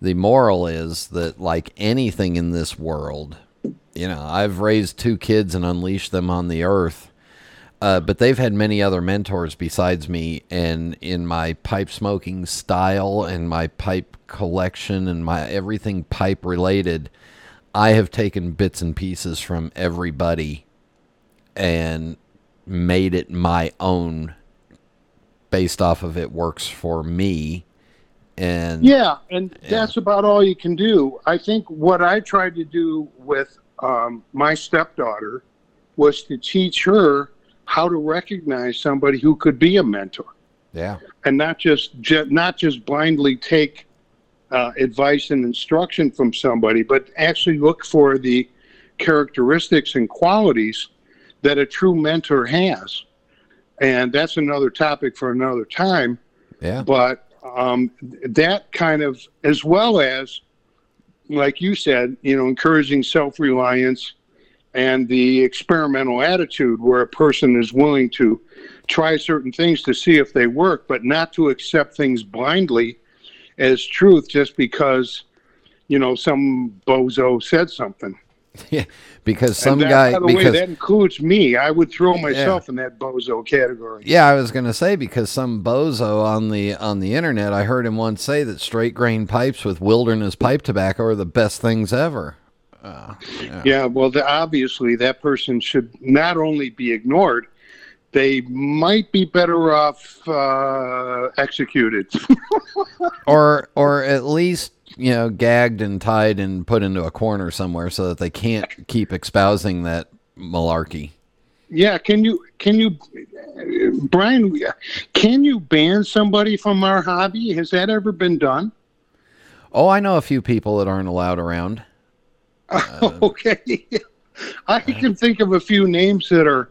the moral is that like anything in this world, you know, I've raised two kids and unleashed them on the earth. Uh, but they've had many other mentors besides me, and in my pipe smoking style and my pipe collection and my everything pipe related, I have taken bits and pieces from everybody and made it my own based off of it works for me. And Yeah, and that's about all you can do. I think what I tried to do with um, my stepdaughter was to teach her how to recognize somebody who could be a mentor. yeah, and not just ju- not just blindly take uh, advice and instruction from somebody, but actually look for the characteristics and qualities that a true mentor has. And that's another topic for another time. yeah, But um, that kind of, as well as, like you said, you know, encouraging self reliance and the experimental attitude where a person is willing to try certain things to see if they work, but not to accept things blindly as truth just because, you know, some bozo said something. yeah. Because some that, guy, by the way, that includes me. I would throw myself in that bozo category. yeah, I was gonna say because some bozo on the on the internet, I heard him once say that straight grain pipes with wilderness pipe tobacco are the best things ever. Yeah, well, the, obviously that person should not only be ignored, they might be better off uh, executed. or or at least you know gagged and tied and put into a corner somewhere so that they can't keep espousing that malarkey. yeah, can you can you, Brian? Can you ban somebody from our hobby? Has that ever been done? Oh, I know a few people that aren't allowed around. okay, I can think of a few names that are.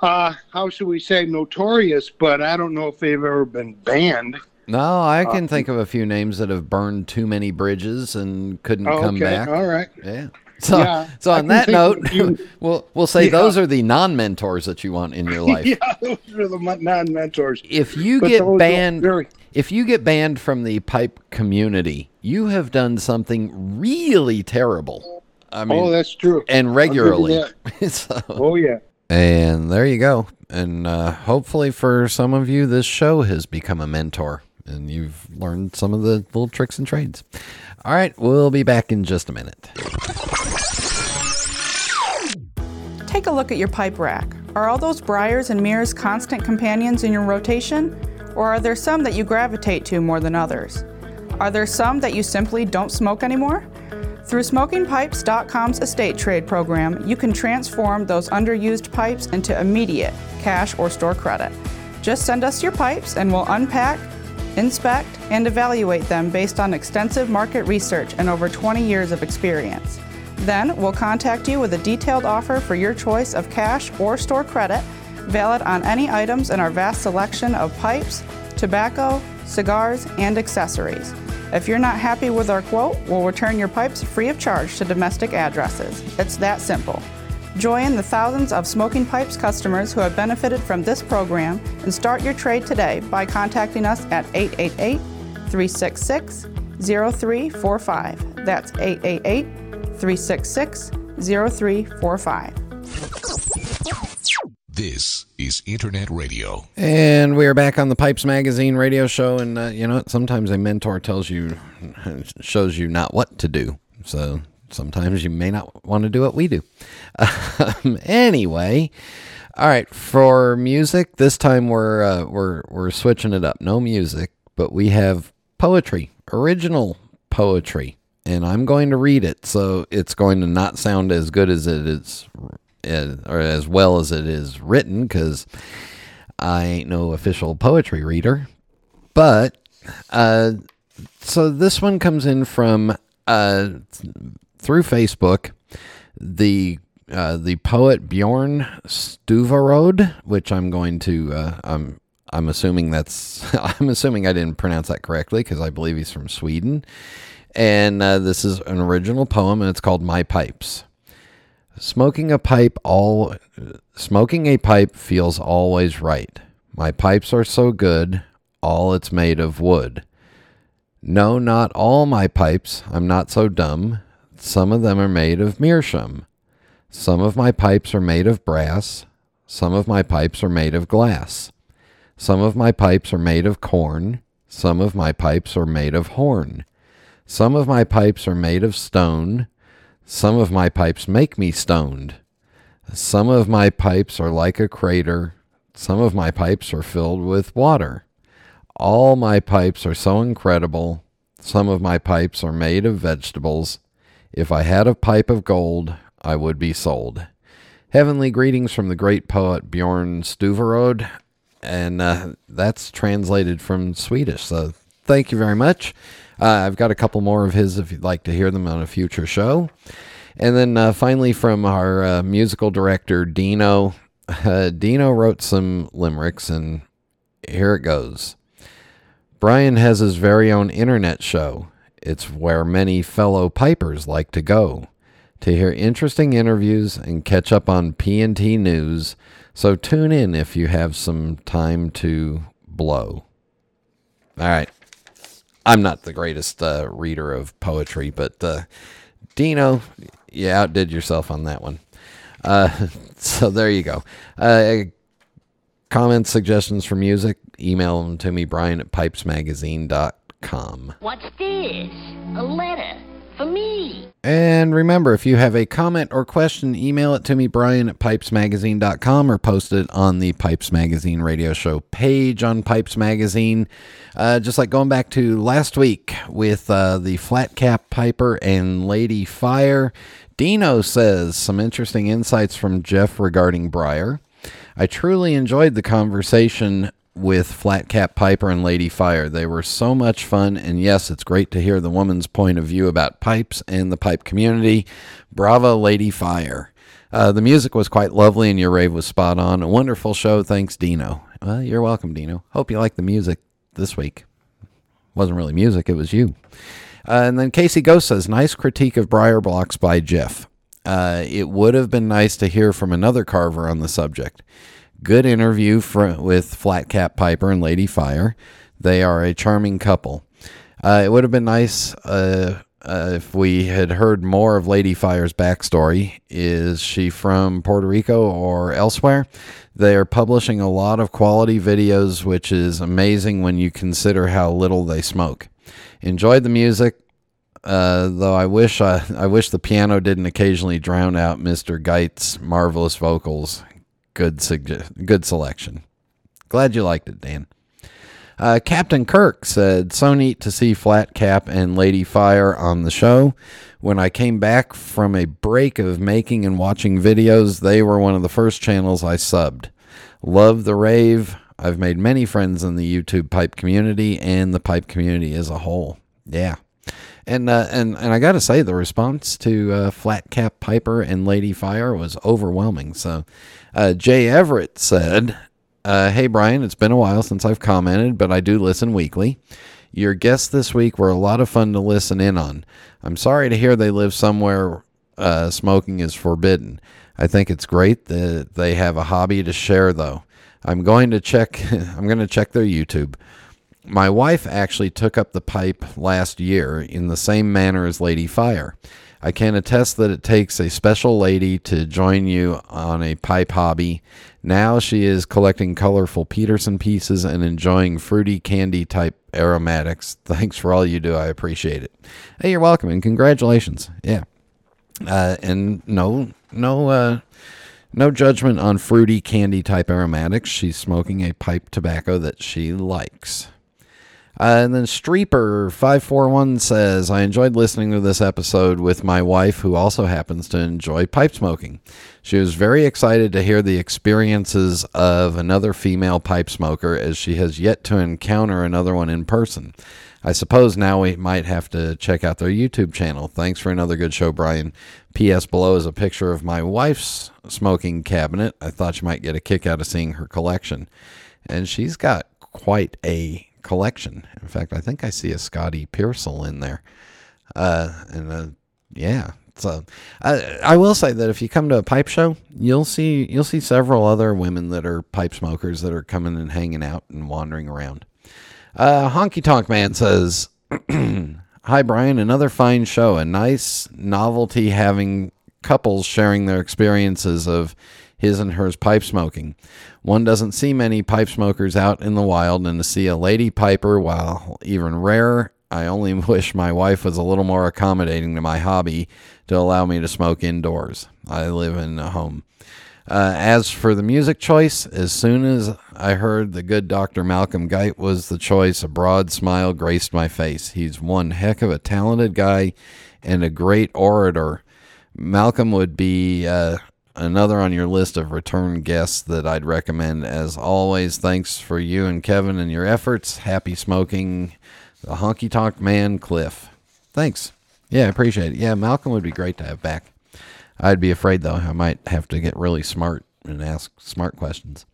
Uh, how should we say notorious? But I don't know if they've ever been banned. No, I can think of a few names that have burned too many bridges and couldn't Oh, come okay, back. all right. Yeah. So, Yeah, so on that note, few- we'll we'll say Yeah. those are the non-mentors that you want in your life. Yeah, those are the non-mentors. If you But get banned, very- if you get banned from the pipe community, you have done something really terrible. I mean, oh, that's true. and you regularly. so, Oh yeah. and there you go. And uh, hopefully, for some of you, this show has become a mentor, and you've learned some of the little tricks and trades. All right, we'll be back in just a minute. Take a look at your pipe rack. Are all those briars and mirrors constant companions in your rotation? Or are there some that you gravitate to more than others? Are there some that you simply don't smoke anymore? Through SmokingPipes.com's estate trade program, you can transform those underused pipes into immediate cash or store credit. Just send us your pipes and we'll unpack, inspect, and evaluate them based on extensive market research and over 20 years of experience. Then we'll contact you with a detailed offer for your choice of cash or store credit, valid on any items in our vast selection of pipes, tobacco, cigars, and accessories. If you're not happy with our quote, we'll return your pipes free of charge to domestic addresses. It's that simple. Join the thousands of Smoking Pipes customers who have benefited from this program and start your trade today by contacting us at 888 366 0345. That's 888 366 0345. This is Internet Radio. And we are back on the Pipes Magazine radio show. And uh, you know, sometimes a mentor tells you, shows you not what to do. So sometimes you may not want to do what we do. Um, anyway, all right. For music, this time we're uh, we're we're switching it up. No music, but we have poetry, original poetry, and I'm going to read it. So it's going to not sound as good as it is or as well as it is written because I ain't no official poetry reader. But uh, so this one comes in from uh, through Facebook. The uh, the poet Bjorn Stuvarod, which I'm going to uh, I'm I'm assuming that's I'm assuming I didn't pronounce that correctly because I believe he's from Sweden, and uh, this is an original poem and it's called My Pipes. Smoking a pipe all smoking a pipe feels always right. My pipes are so good, all it's made of wood. No, not all my pipes. I'm not so dumb. Some of them are made of meerschaum. Some of my pipes are made of brass. Some of my pipes are made of glass. Some of my pipes are made of corn. Some of my pipes are made of horn. Some of my pipes are made of stone. Some of my pipes make me stoned. Some of my pipes are like a crater. Some of my pipes are filled with water. All my pipes are so incredible. Some of my pipes are made of vegetables. If I had a pipe of gold, I would be sold. Heavenly greetings from the great poet Bjorn Stuvarod, and uh, that's translated from Swedish. So thank you very much. Uh, I've got a couple more of his if you'd like to hear them on a future show. And then uh, finally, from our uh, musical director, Dino. Uh, Dino wrote some limericks, and here it goes. Brian has his very own internet show. It's where many fellow pipers like to go to hear interesting interviews and catch up on P&T news. So tune in if you have some time to blow. All right. I'm not the greatest uh, reader of poetry, but uh, Dino, you outdid yourself on that one. Uh, so there you go. Uh, comments, suggestions for music, email them to me, Brian at pipesmagazine.com. What's this? A letter for me. And remember, if you have a comment or question, email it to me, Brian at pipesmagazine.com, or post it on the Pipes Magazine radio show page on Pipes Magazine. Uh, just like going back to last week with uh, the Flat Cap Piper and Lady Fire, Dino says some interesting insights from Jeff regarding Briar. I truly enjoyed the conversation with Flat Cap Piper and Lady Fire. They were so much fun, and yes, it's great to hear the woman's point of view about pipes and the pipe community. Bravo, Lady Fire. Uh, the music was quite lovely, and your rave was spot on. A wonderful show. Thanks, Dino. Well, you're welcome, Dino. Hope you like the music this week. Wasn't really music, it was you. Uh, and then Casey Ghost says, nice critique of Briar Blocks by Jeff. Uh, it would have been nice to hear from another carver on the subject. Good interview for, with Flat Cap Piper and Lady Fire. They are a charming couple. Uh, it would have been nice uh, uh, if we had heard more of Lady Fire's backstory. Is she from Puerto Rico or elsewhere? They are publishing a lot of quality videos, which is amazing when you consider how little they smoke. Enjoyed the music, uh, though I wish I, I wish the piano didn't occasionally drown out Mr. Guite's marvelous vocals good suge- good selection. Glad you liked it, Dan. Uh, Captain Kirk said, So neat to see Flat Cap and Lady Fire on the show. When I came back from a break of making and watching videos, they were one of the first channels I subbed. Love the rave. I've made many friends in the YouTube pipe community and the pipe community as a whole. Yeah. And uh, and and I got to say, the response to uh, Flat Cap Piper and Lady Fire was overwhelming. So, uh, Jay Everett said, uh, "Hey Brian, it's been a while since I've commented, but I do listen weekly. Your guests this week were a lot of fun to listen in on. I'm sorry to hear they live somewhere uh, smoking is forbidden. I think it's great that they have a hobby to share, though. I'm going to check. I'm going to check their YouTube." My wife actually took up the pipe last year in the same manner as Lady Fire. I can attest that it takes a special lady to join you on a pipe hobby. Now she is collecting colorful Peterson pieces and enjoying fruity candy type aromatics. Thanks for all you do. I appreciate it. Hey, you're welcome and congratulations. Yeah. Uh, and no, no, uh, no judgment on fruity candy type aromatics. She's smoking a pipe tobacco that she likes. Uh, and then Streeper541 says, I enjoyed listening to this episode with my wife, who also happens to enjoy pipe smoking. She was very excited to hear the experiences of another female pipe smoker, as she has yet to encounter another one in person. I suppose now we might have to check out their YouTube channel. Thanks for another good show, Brian. P.S. below is a picture of my wife's smoking cabinet. I thought you might get a kick out of seeing her collection. And she's got quite a collection. In fact, I think I see a Scottie Piersel in there. Uh, and uh, yeah, so I, I will say that if you come to a pipe show, you'll see you'll see several other women that are pipe smokers that are coming and hanging out and wandering around. Uh, Honky Tonk Man says, "Hi Brian, another fine show. A nice novelty having couples sharing their experiences of his and hers pipe smoking. One doesn't see many pipe smokers out in the wild, and to see a lady piper, while even rarer, I only wish my wife was a little more accommodating to my hobby to allow me to smoke indoors. I live in a home. Uh, as for the music choice, as soon as I heard the good Dr. Malcolm Guite was the choice, a broad smile graced my face. He's one heck of a talented guy and a great orator. Malcolm would be uh, another on your list of return guests that I'd recommend. As always, thanks for you and Kevin and your efforts. Happy smoking, the honky tonk man, Cliff. Thanks. Yeah, I appreciate it. Yeah, Malcolm would be great to have back. I'd be afraid though I might have to get really smart and ask smart questions.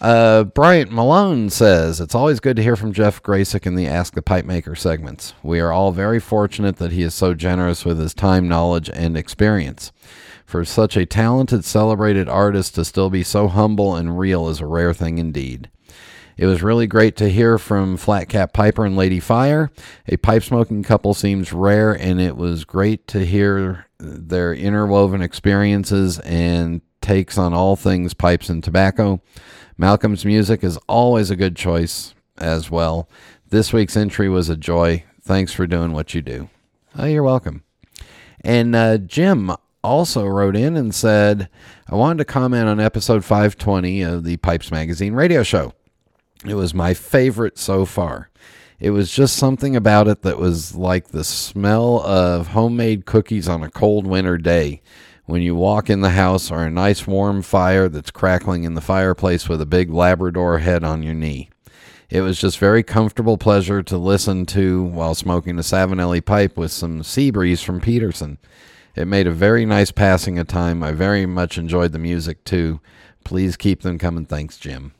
Uh, Bryant Malone says it's always good to hear from Jeff Gracik in the Ask the Pipe Maker segments. We are all very fortunate that he is so generous with his time, knowledge, and experience. For such a talented, celebrated artist to still be so humble and real is a rare thing indeed. It was really great to hear from Flat Cap Piper and Lady Fire. A pipe smoking couple seems rare, and it was great to hear their interwoven experiences and takes on all things pipes and tobacco. Malcolm's music is always a good choice as well. This week's entry was a joy. Thanks for doing what you do. Oh, you're welcome. And uh, Jim also wrote in and said, I wanted to comment on episode 520 of the Pipes Magazine radio show. It was my favorite so far. It was just something about it that was like the smell of homemade cookies on a cold winter day when you walk in the house or a nice warm fire that's crackling in the fireplace with a big Labrador head on your knee. It was just very comfortable pleasure to listen to while smoking a Savinelli pipe with some sea breeze from Peterson. It made a very nice passing of time. I very much enjoyed the music too. Please keep them coming. Thanks, Jim.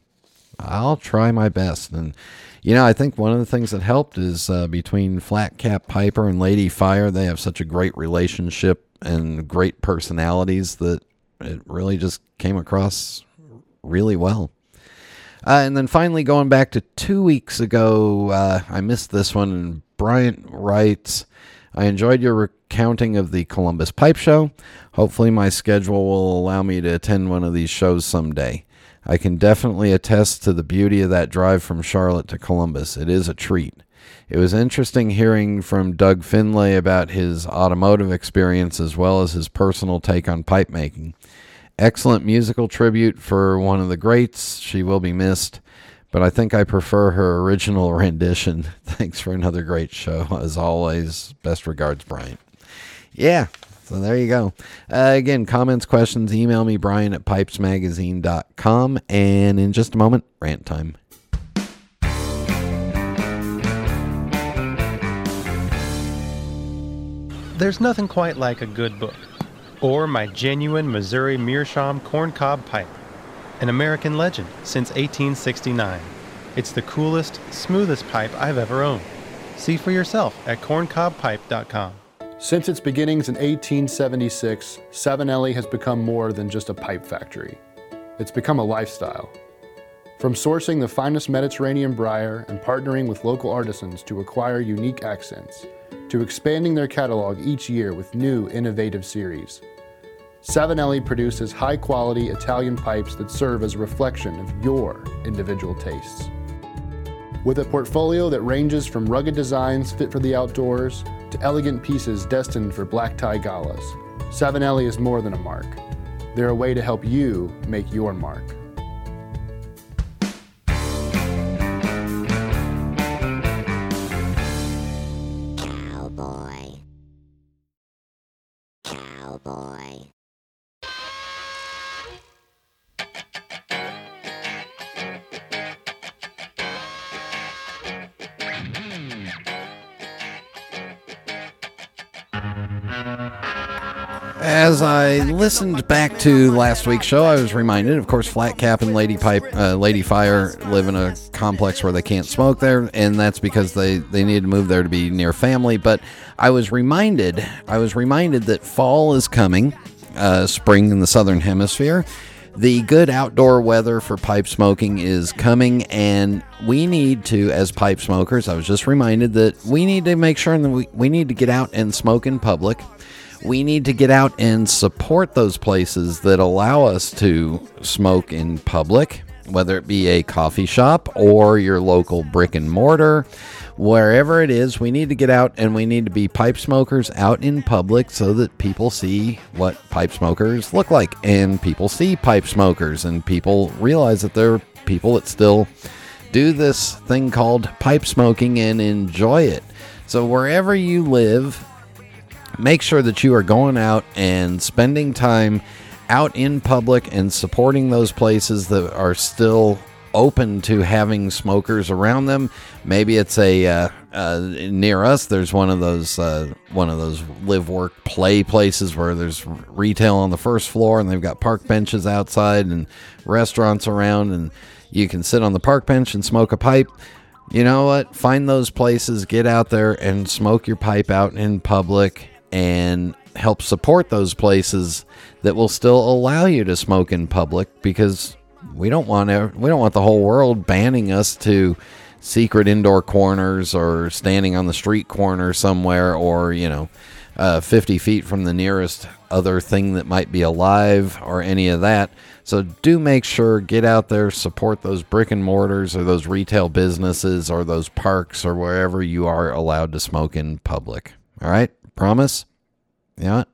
I'll try my best. And, you know, I think one of the things that helped is uh, between Flat Cap Piper and Lady Fire, they have such a great relationship and great personalities that it really just came across really well. Uh, and then finally, going back to two weeks ago, uh, I missed this one, and Bryant writes, I enjoyed your recounting of the Columbus Pipe Show. Hopefully, my schedule will allow me to attend one of these shows someday. I can definitely attest to the beauty of that drive from Charlotte to Columbus. It is a treat. It was interesting hearing from Doug Finlay about his automotive experience as well as his personal take on pipe making. Excellent musical tribute for one of the greats. She will be missed, but I think I prefer her original rendition. Thanks for another great show. As always, best regards, Brian. Yeah, So there you go. Uh, again, comments, questions, email me, Brian at pipesmagazine.com. And in just a moment, rant time. There's nothing quite like a good book, or my genuine Missouri Meerschaum corncob pipe, an American legend since 1869. It's the coolest, smoothest pipe I've ever owned. See for yourself at corncobpipe.com. Since its beginnings in 1876, Savinelli has become more than just a pipe factory. It's become a lifestyle. From sourcing the finest Mediterranean briar and partnering with local artisans to acquire unique accents, to expanding their catalog each year with new innovative series. Savinelli produces high quality Italian pipes that serve as a reflection of your individual tastes. With a portfolio that ranges from rugged designs fit for the outdoors to elegant pieces destined for black tie galas, Savinelli is more than a mark. They're a way to help you make your mark. I listened back to last week's show, I was reminded, of course, Flat Cap and Lady Pipe, uh, Lady Fire live in a complex where they can't smoke there, and that's because they they need to move there to be near family. But I was reminded, I was reminded that fall is coming, uh, spring in the southern hemisphere. The good outdoor weather for pipe smoking is coming, and we need to, as pipe smokers, I was just reminded that we need to make sure that we, we need to get out and smoke in public we need to get out and support those places that allow us to smoke in public, whether it be a coffee shop or your local brick and mortar. Wherever it is, we need to get out and we need to be pipe smokers out in public so that people see what pipe smokers look like and people see pipe smokers and people realize that there are people that still do this thing called pipe smoking and enjoy it. So, wherever you live, make sure that you are going out and spending time out in public and supporting those places that are still open to having smokers around them. Maybe it's a uh, uh, near us. There's one of those uh, one of those live work play places where there's retail on the first floor and they've got park benches outside and restaurants around and you can sit on the park bench and smoke a pipe. You know what? Find those places, get out there and smoke your pipe out in public and help support those places that will still allow you to smoke in public because we don't want to, we don't want the whole world banning us to secret indoor corners or standing on the street corner somewhere or you know uh, 50 feet from the nearest other thing that might be alive or any of that. So do make sure get out there support those brick and mortars or those retail businesses or those parks or wherever you are allowed to smoke in public. All right Promise? Yeah.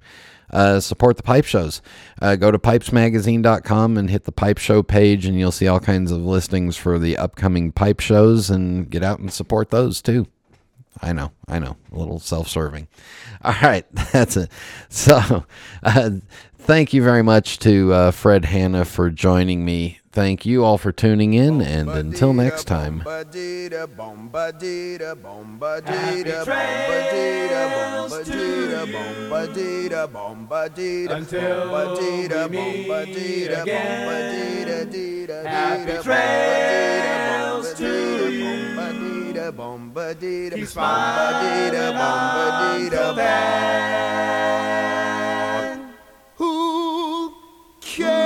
Uh, support the pipe shows. Uh, go to pipesmagazine.com and hit the pipe show page, and you'll see all kinds of listings for the upcoming pipe shows and get out and support those too. I know, I know, a little self serving. All right, that's it. So, uh, thank you very much to uh, Fred Hanna for joining me. Thank you all for tuning in, and until next time. Until we meet again. Happy trails to you. Keep smiling until then. Who cares about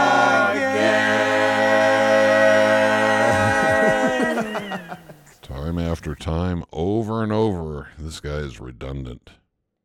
after time, over and over, this guy is redundant.